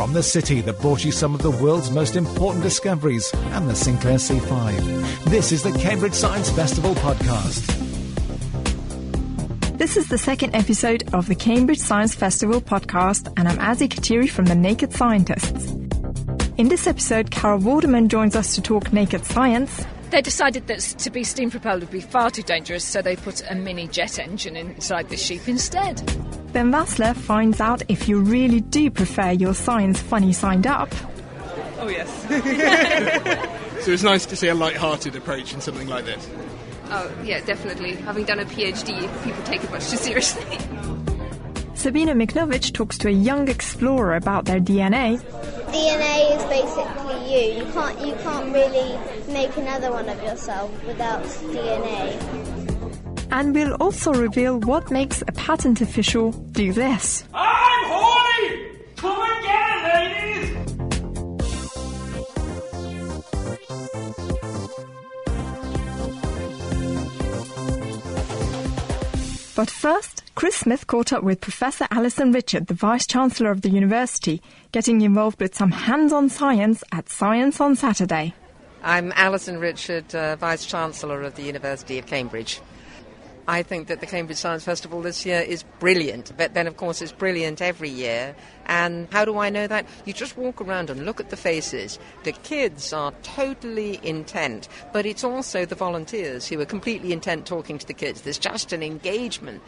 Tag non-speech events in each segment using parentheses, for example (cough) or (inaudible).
From the city that brought you some of the world's most important discoveries and the Sinclair C5, this is the Cambridge Science Festival podcast. This is the second episode of the Cambridge Science Festival podcast, and I'm Azzy Katiri from The Naked Scientists. In this episode, Carol Vorderman joins us to talk naked science. They decided that to be steam propelled would be far too dangerous, so they put a mini jet engine inside the sheep instead. Ben Valsler finds out if you really do prefer your science funny signed up. Oh, yes. (laughs) so it's nice to see a light-hearted approach in something like this. Oh, yeah, definitely. Having done a PhD, people take it much too seriously. Sabina Miknovich talks to a young explorer about their DNA. DNA is basically you. You can't you can't really make another one of yourself without DNA. And we'll also reveal what makes a patent official do this. I'm horny! Come and get it, ladies! But first, Chris Smith caught up with Professor Alison Richard, the Vice Chancellor of the university, getting involved with some hands-on science at Science on Saturday. I'm Alison Richard, uh, Vice Chancellor of the University of Cambridge. I think that the Cambridge Science Festival this year is brilliant, but then, of course, it's brilliant every year. And how do I know that? You just walk around and look at the faces. The kids are totally intent, but it's also the volunteers who are completely intent talking to the kids. There's just an engagement.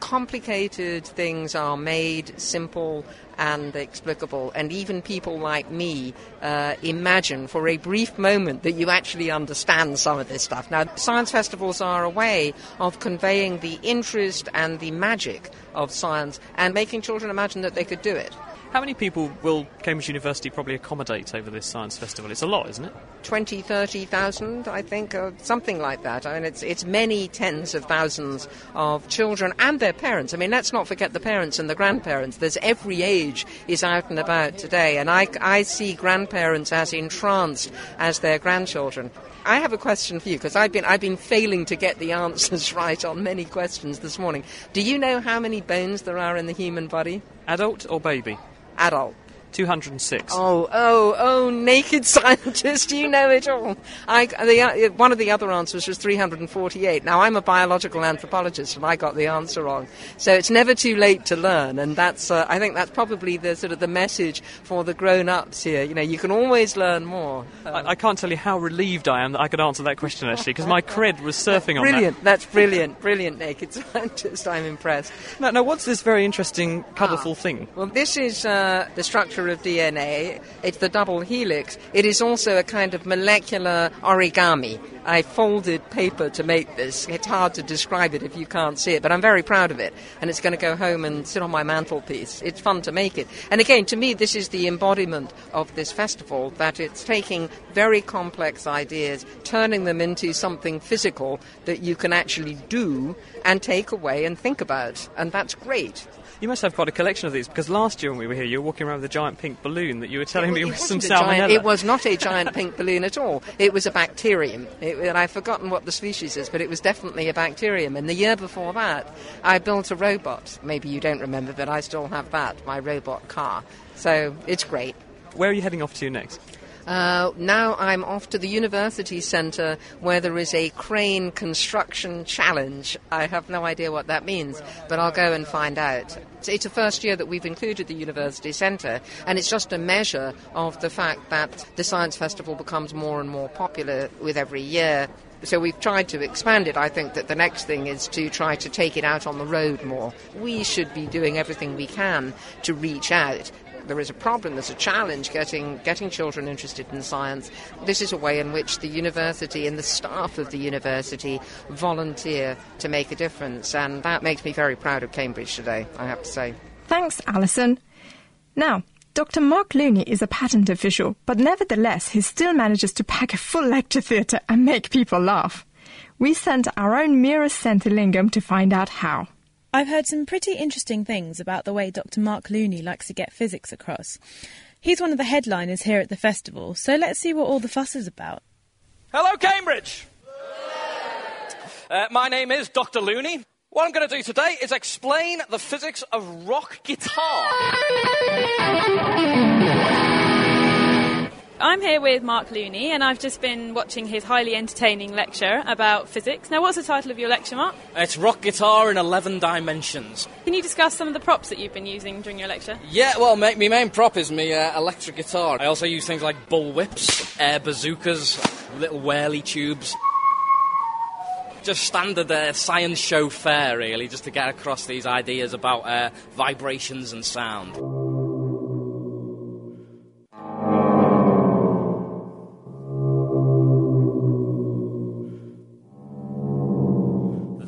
Complicated things are made simple and explicable, and even people like me uh, imagine for a brief moment that you actually understand some of this stuff. Now, science festivals are a way of conveying the interest and the magic of science and making children imagine that they could do it. How many people will Cambridge University probably accommodate over this science festival? It's a lot, isn't it? 20, 30,000, I think, or something like that. I mean, it's, it's many tens of thousands of children and their parents. I mean, let's not forget the parents and the grandparents. There's every age is out and about today, and I, I see grandparents as entranced as their grandchildren. I have a question for you because I've been I've been failing to get the (laughs) answers right on many questions this morning. Do you know how many bones there are in the human body? Adult or baby? Adult. 206. Oh, oh, oh, naked (laughs) scientist, you know it all. I, the, uh, one of the other answers was 348. Now, I'm a biological anthropologist and I got the answer wrong. So it's never too late to learn, and that's, uh, I think that's probably the sort of the message for the grown-ups here. You know, you can always learn more. I, I, can't tell you how relieved I am that I could answer that question, actually, because my cred was surfing on brilliant. that. That's brilliant. Brilliant, naked scientist. I'm impressed. Now, now what's this very interesting, colourful ah. thing? Well, this is uh, the structure of DNA. It's the double helix. It is also a kind of molecular origami. I folded paper to make this. It's hard to describe it if you can't see it, but I'm very proud of it. And it's going to go home and sit on my mantelpiece. It's fun to make it. And again, to me, this is the embodiment of this festival that it's taking very complex ideas, turning them into something physical that you can actually do and take away and think about. And that's great. You must have quite a collection of these because last year when we were here, you were walking around with a giant pink balloon that you were telling it, me was some salmonella. Giant, it was not a giant pink balloon at all. It was a bacterium. It, and I've forgotten what the species is, but it was definitely a bacterium. And the year before that, I built a robot. Maybe you don't remember, but I still have that, my robot car. So it's great. Where are you heading off to next? Uh, now I'm off to the University Centre where there is a crane construction challenge. I have no idea what that means, but I'll go and find out. It's the first year that we've included the University Centre, and it's just a measure of the fact that the Science Festival becomes more and more popular with every year. So we've tried to expand it. I think that the next thing is to try to take it out on the road more. We should be doing everything we can to reach out there is a problem, there's a challenge getting, getting children interested in science. This is a way in which the university and the staff of the university volunteer to make a difference, and that makes me very proud of Cambridge today, I have to say. Thanks, Alison. Now, Dr. Mark Lewney is a patent official, but nevertheless, he still manages to pack a full lecture theatre and make people laugh. We sent our own Meera Senthilingam to find out how. I've heard some pretty interesting things about the way Dr. Mark Lewney likes to get physics across. He's one of the headliners here at the festival, so let's see what all the fuss is about. Hello, Cambridge! Uh, my name is Dr. Lewney. What I'm going to do today is explain the physics of rock guitar. I'm here with Mark Lewney, and I've just been watching his highly entertaining lecture about physics. Now, what's the title of your lecture, Mark? It's rock guitar in 11 dimensions. Can you discuss some of the props that you've been using during your lecture? Yeah, well, my, my main prop is my uh, electric guitar. I also use things like bull whips, air bazookas, little whirly tubes. Just standard uh, science show fare, really, just to get across these ideas about uh, vibrations and sound.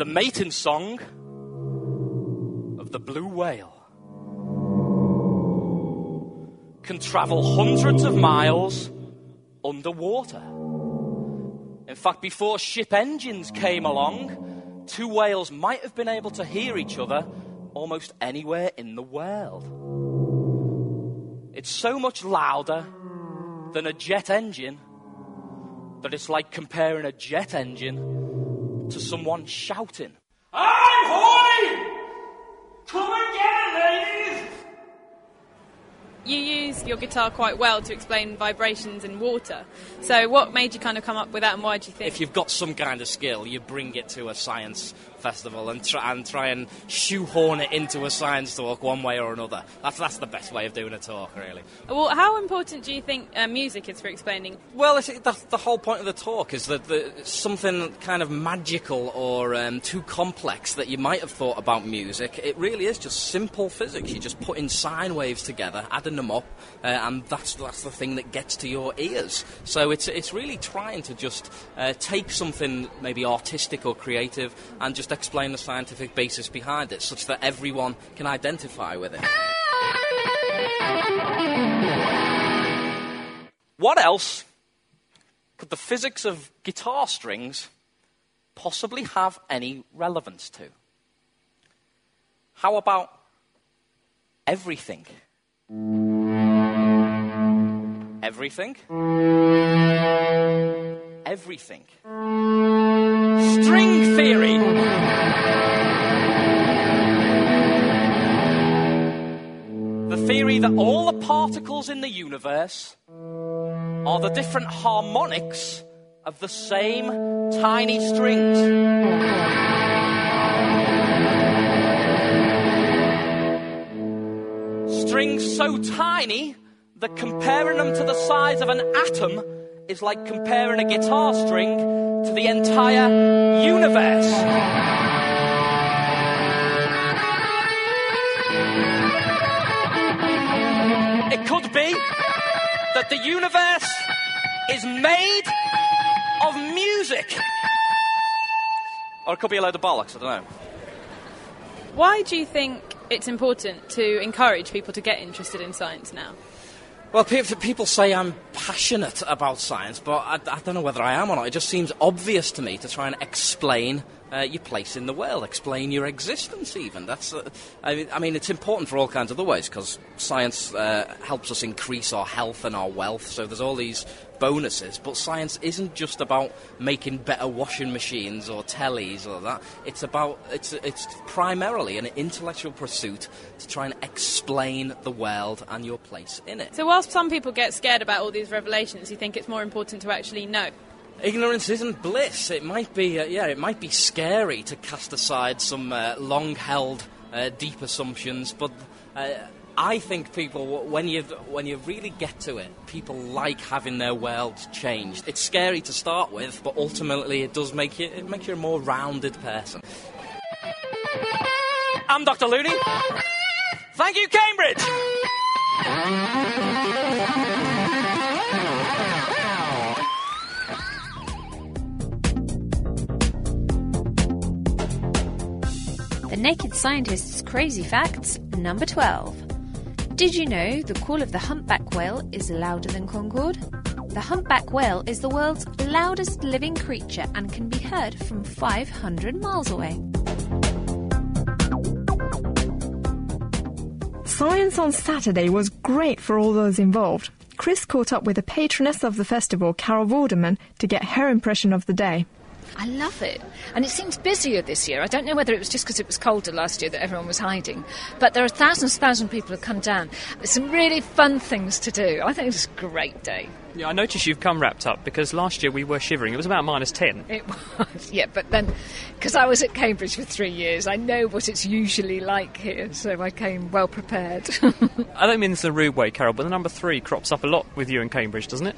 The mating song of the blue whale can travel hundreds of miles underwater. In fact, before ship engines came along, two whales might have been able to hear each other almost anywhere in the world. It's so much louder than a jet engine that it's like comparing a jet engine to someone shouting. I'm horny! Come and! You use your guitar quite well to explain vibrations in water. So, what made you kind of come up with that, and why do you think? If you've got some kind of skill, you bring it to a science festival and try and try and shoehorn it into a science talk one way or another. That's that's the best way of doing a talk, really. Well, how important do you think uh, music is for explaining? Well, it's, that's the whole point of the talk is that the, something kind of magical or um, too complex that you might have thought about music, it really is just simple physics. You're just putting sine waves together, them up, uh, and that's that's the thing that gets to your ears. So it's it's really trying to just uh, take something maybe artistic or creative and just explain the scientific basis behind it, such that everyone can identify with it. What else could the physics of guitar strings possibly have any relevance to? How about everything? Everything? Everything. String theory. The theory that all the particles in the universe are the different harmonics of the same tiny strings. So tiny that comparing them to the size of an atom is like comparing a guitar string to the entire universe. It could be that the universe is made of music. Or it could be a load of bollocks, I don't know. Why do you think it's important to encourage people to get interested in science now? Well, people say I'm passionate about science, but I, I, don't know whether I am or not. It just seems obvious to me to try and explain uh, your place in the world, explain your existence, even. That's, uh, I, mean, I, mean, it's important for all kinds of other ways because science uh, helps us increase our health and our wealth. So there's all these bonuses. But science isn't just about making better washing machines or tellies or that. It's about it's it's primarily an intellectual pursuit to try and explain the world and your place in it. So whilst some people get scared about all these revelations, you think it's more important to actually know. Ignorance isn't bliss. It might be, uh, yeah, it might be scary to cast aside some uh, long-held, uh, deep assumptions, but uh, I think people, when you when you really get to it, people like having their world changed. It's scary to start with, but ultimately it does make you it makes you a more rounded person. I'm Dr. Lewney. Thank you, Cambridge. The Naked Scientist's Crazy Facts, number 12. Did you know the call of the humpback whale is louder than Concorde? The humpback whale is the world's loudest living creature and can be heard from 500 miles away. Science on Saturday was great for all those involved. Chris caught up with the patroness of the festival, Carol Vorderman, to get her impression of the day. I love it. And it seems busier this year. I don't know whether it was just because it was colder last year that everyone was hiding, but there are thousands and thousands of people who've come down. There's some really fun things to do. I think it's a great day. Yeah, I noticed you've come wrapped up because last year we were shivering. It was about minus 10. It (laughs) was, yeah, but then because I was at Cambridge for three years, I know what it's usually like here, so I came well prepared. (laughs) I don't mean this in a rude way, Carol, but the number three crops up a lot with you in Cambridge, doesn't it?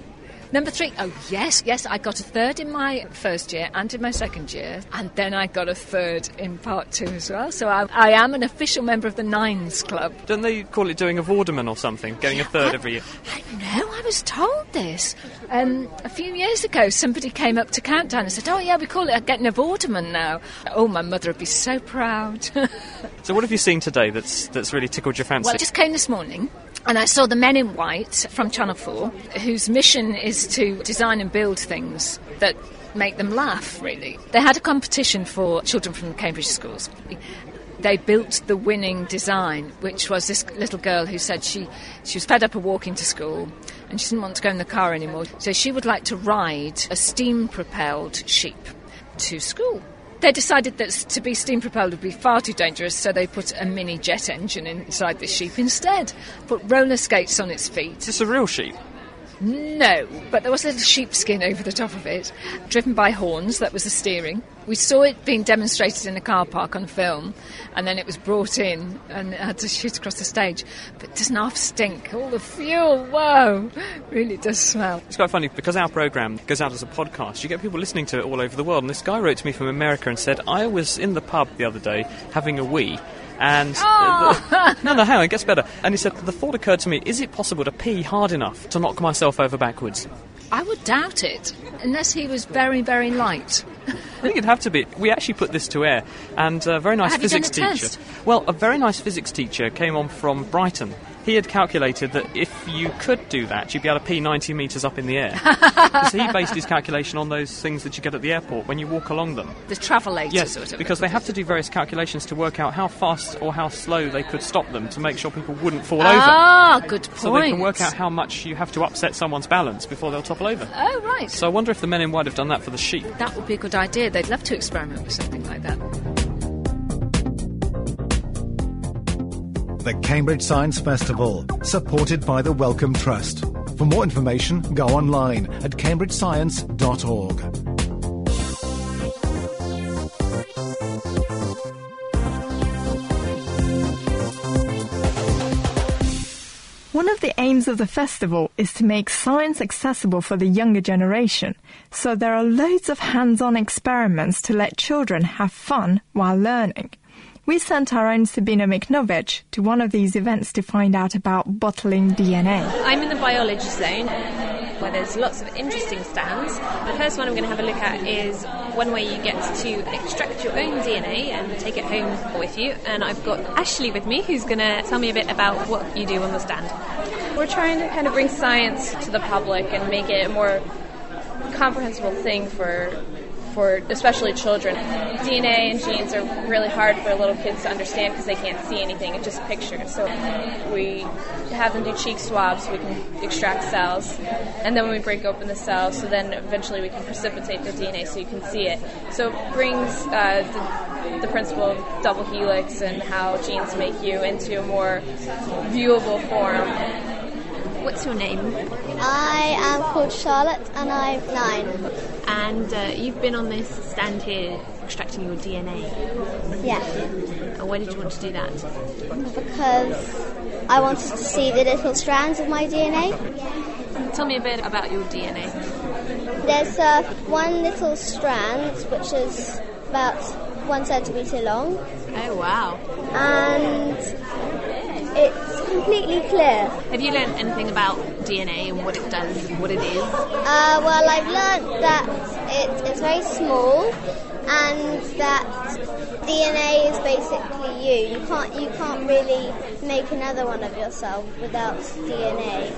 Number three, oh yes, yes, I got a third in my first year and in my second year, and then I got a third in part two as well. So I, I am an official member of the Nines Club. Don't they call it doing a Vorderman or something, getting a third I, every year? I know, I was told this. Um, a few years ago, somebody came up to Countdown and said, oh yeah, we call it getting a Vorderman now. Oh, my mother would be so proud. (laughs) so what have you seen today that's, that's really tickled your fancy? Well, I just came this morning. And I saw the Men in White from Channel 4, whose mission is to design and build things that make them laugh, really. They had a competition for children from Cambridge schools. They built the winning design, which was this little girl who said she, she was fed up of walking to school and she didn't want to go in the car anymore. So she would like to ride a steam propelled sheep to school. They decided that to be steam propelled would be far too dangerous, so they put a mini jet engine inside the sheep instead. Put roller skates on its feet. It's a real sheep? No, but there was a little sheepskin over the top of it, driven by horns. That was the steering. We saw it being demonstrated in a car park on film, and then it was brought in and had to shoot across the stage. But it doesn't half stink. All the fuel, whoa, really does smell. It's quite funny because our programme goes out as a podcast. You get people listening to it all over the world. And this guy wrote to me from America and said, I was in the pub the other day having a wee. And (laughs) oh. the, (laughs) no, no, hang on, it gets better. And he said, the thought occurred to me: is it possible to pee hard enough to knock myself over backwards? I would doubt it, unless he was very, very light. I think it'd have to be. We actually put this to air, and a very nice Have physics you done a teacher. test? Well, a very nice physics teacher came on from Brighton. He had calculated that if you could do that, you'd be able to pee 90 metres up in the air. (laughs) so he based his calculation on those things that you get at the airport when you walk along them. The travelators, Yes, or whatever. because they have to do various calculations to work out how fast or how slow they could stop them to make sure people wouldn't fall Ah, over. Ah, good point. So they can work out how much you have to upset someone's balance before they'll topple over. Oh, right. So I wonder if the men in white have done that for the sheep. That would be a good idea. They'd love to experiment with something like that. The Cambridge Science Festival, supported by the Wellcome Trust. For more information, go online at cambridgescience.org. One of the aims of the festival is to make science accessible for the younger generation, so there are loads of hands-on experiments to let children have fun while learning. We sent our own Sabina Miknovic to one of these events to find out about bottling DNA. I'm in the biology zone where there's lots of interesting stands. The first one I'm going to have a look at is one where you get to extract your own DNA and take it home with you. And I've got Ashley with me who's going to tell me a bit about what you do on the stand. We're trying to kind of bring science to the public and make it a more comprehensible thing for for especially children. DNA and genes are really hard for little kids to understand because they can't see anything, it's just pictures. So we have them do cheek swabs so we can extract cells. And then when we break open the cells, so then eventually we can precipitate the DNA so you can see it. So it brings uh, the, the principle of double helix and how genes make you into a more viewable form. What's your name? I am called Charlotte and I'm nine. And uh, you've been on this stand here extracting your DNA. Yeah. And why did you want to do that? Because I wanted to see the little strands of my DNA. Tell me a bit about your DNA. There's uh, one little strand which is about one centimetre long. Oh, wow. And it's completely clear. Have you learned anything about DNA and what it does, what it is? Uh, well, I've learnt that it is very small and that DNA is basically you. You can't you can't really make another one of yourself without DNA.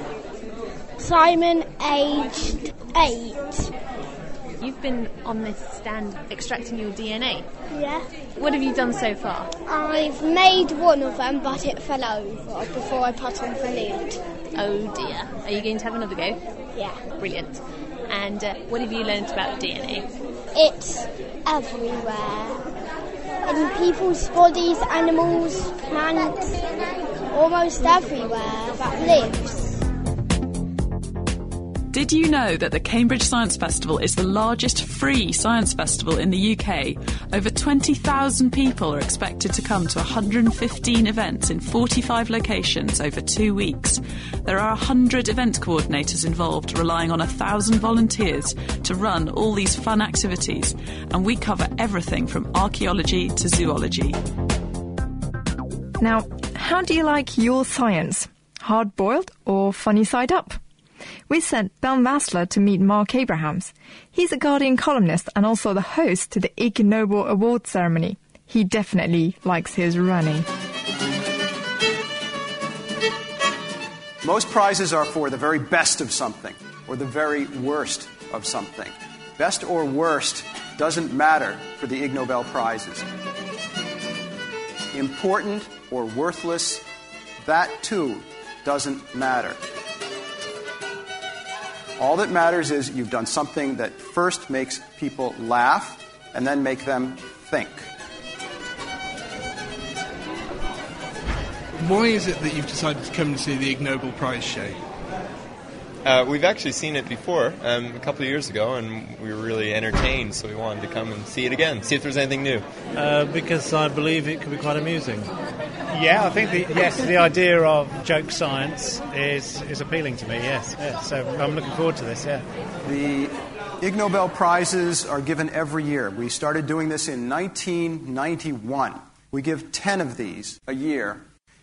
Simon, aged eight. You've been on this stand extracting your DNA. Yeah. What have you done so far? I've made one of them, but it fell over before I put on the lid. Oh dear. Are you going to have another go? Yeah. Brilliant. And uh, what have you learnt about DNA? It's everywhere. In people's bodies, animals, plants, almost everywhere that lives. Did you know that the Cambridge Science Festival is the largest free science festival in the UK? Over 20,000 people are expected to come to 115 events in 45 locations over two weeks. There are 100 event coordinators involved, relying on 1,000 volunteers to run all these fun activities, and we cover everything from archaeology to zoology. Now, how do you like your science? Hard boiled or funny side up? We sent Ben Valsler to meet Marc Abrahams. He's a Guardian columnist and also the host to the Ig Nobel Award ceremony. He definitely likes his running. Most prizes are for the very best of something or the very worst of something. Best or worst doesn't matter for the Ig Nobel Prizes. Important or worthless, that too doesn't matter. All that matters is you've done something that first makes people laugh and then make them think. Why is it that you've decided to come to see the Ig Nobel Prize show? Uh, we've actually seen it before um, a couple of years ago, and we were really entertained, so we wanted to come and see it again, see if there's anything new. Uh, because I believe it could be quite amusing. Yeah, I think the, yes, the idea of joke science is is appealing to me. Yes, yes. So I'm looking forward to this. Yeah. The Ig Nobel Prizes are given every year. We started doing this in 1991. We give 10 of these a year.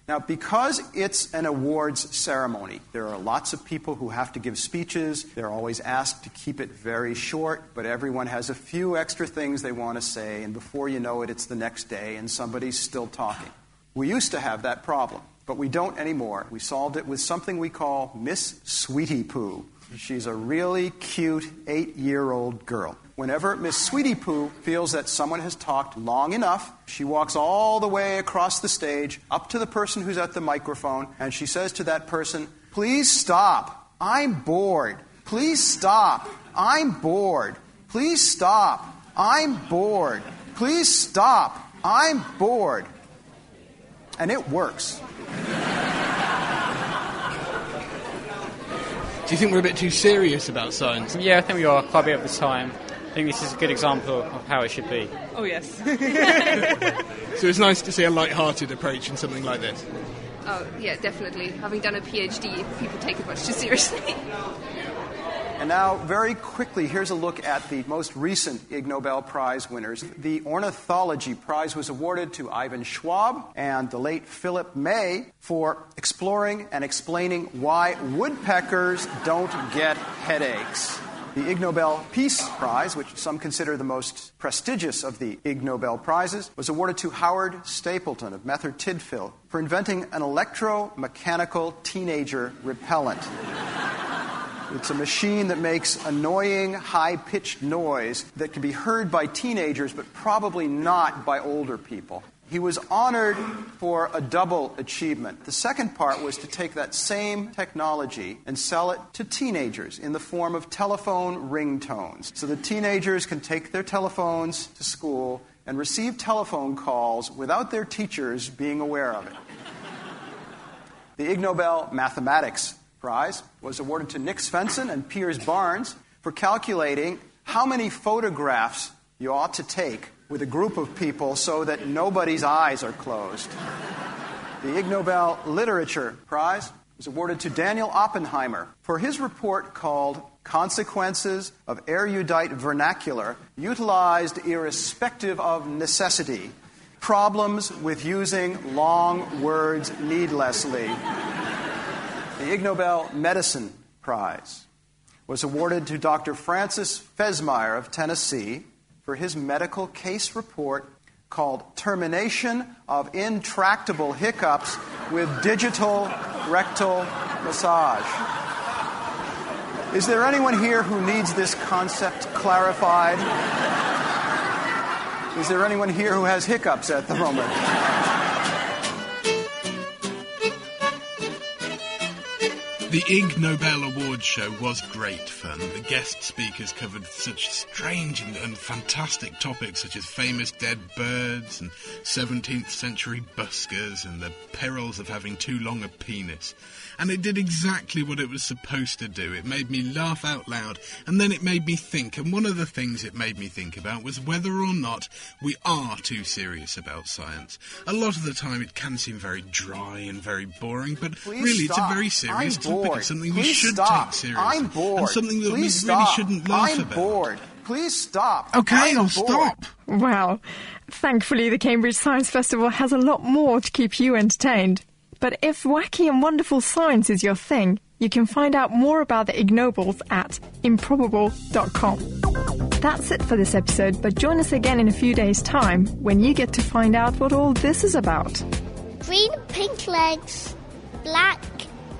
Now, because it's an awards ceremony, there are lots of people who have to give speeches. They're always asked to keep it very short, but everyone has a few extra things they want to say, and before you know it, it's the next day and somebody's still talking. We used to have that problem, but we don't anymore. We solved it with something we call Miss Sweetie Poo. She's a really cute eight year old girl. Whenever Miss Sweetie Poo feels that someone has talked long enough, she walks all the way across the stage up to the person who's at the microphone and she says to that person, Please stop. I'm bored. Please stop. I'm bored. Please stop. I'm bored. Please stop. I'm bored. And it works. Do you think we're a bit too serious about science? Yeah, I think we are quite a bit of the time. I think this is a good example of how it should be. Oh, yes. (laughs) So it's nice to see a light-hearted approach in something like this. Oh, yeah, definitely. Having done a PhD, people take it much too seriously. (laughs) And now, very quickly, here's a look at the most recent Ig Nobel Prize winners. The Ornithology Prize was awarded to Ivan Schwab and the late Philip May for exploring and explaining why woodpeckers don't get headaches. The Ig Nobel Peace Prize, which some consider the most prestigious of the Ig Nobel Prizes, was awarded to Howard Stapleton of Merthyr Tydfil for inventing an electromechanical teenager repellent. It's a machine that makes annoying, high pitched noise that can be heard by teenagers, but probably not by older people. He was honored for a double achievement. The second part was to take that same technology and sell it to teenagers in the form of telephone ringtones. So the teenagers can take their telephones to school and receive telephone calls without their teachers being aware of it. The Ig Nobel Mathematics Prize was awarded to Nic Svenson and Piers Barnes for calculating how many photographs you ought to take with a group of people so that nobody's eyes are closed. The Ig Nobel Literature Prize was awarded to Daniel Oppenheimer for his report called Consequences of Erudite Vernacular Utilized Irrespective of Necessity Problems with Using Long Words Needlessly. The Ig Nobel Medicine Prize was awarded to Dr. Francis Fesmire of Tennessee for his medical case report called Termination of Intractable Hiccups with Digital Rectal Massage. Is there anyone here who needs this concept clarified? Is there anyone here who has hiccups at the moment? The Ig Nobel Awards show was great fun. The guest speakers covered such strange and, and, fantastic topics such as famous dead birds and 17th century buskers and the perils of having too long a penis and it did exactly what it was supposed to do. It made me laugh out loud, and then it made me think. And one of the things it made me think about was whether or not we are too serious about science. A lot of the time, it can seem very dry and very boring, but Please really, stop. it's a very serious I'm topic. bored. It's something Please we should stop. take seriously. I'm bored. And something that Please we stop. really shouldn't laugh I'm about. bored. Please stop. Okay, I'm I'll bored. stop. Well, thankfully, the Cambridge Science Festival has a lot more to keep you entertained. But if wacky and wonderful science is your thing, you can find out more about the Ig Nobels at improbable.com. That's it for this episode, but join us again in a few days' time when you get to find out what all this is about. Green, pink legs, black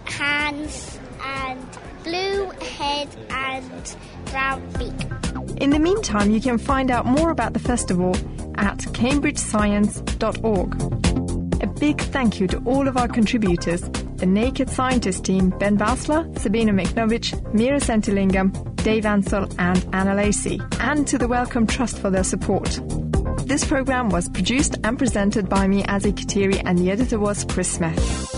hands, and blue head and brown beak. In the meantime, you can find out more about the festival at cambridgescience.org. Big thank you to all of our contributors the Naked Scientist team Ben Valsler, Sabina Miknovich, Meera Senthilingam, Dave Ansell, and Anna Lacey, and to the Wellcome Trust for their support. This program was produced and presented by me, Azzy Katiri, and the editor was Chris Smith.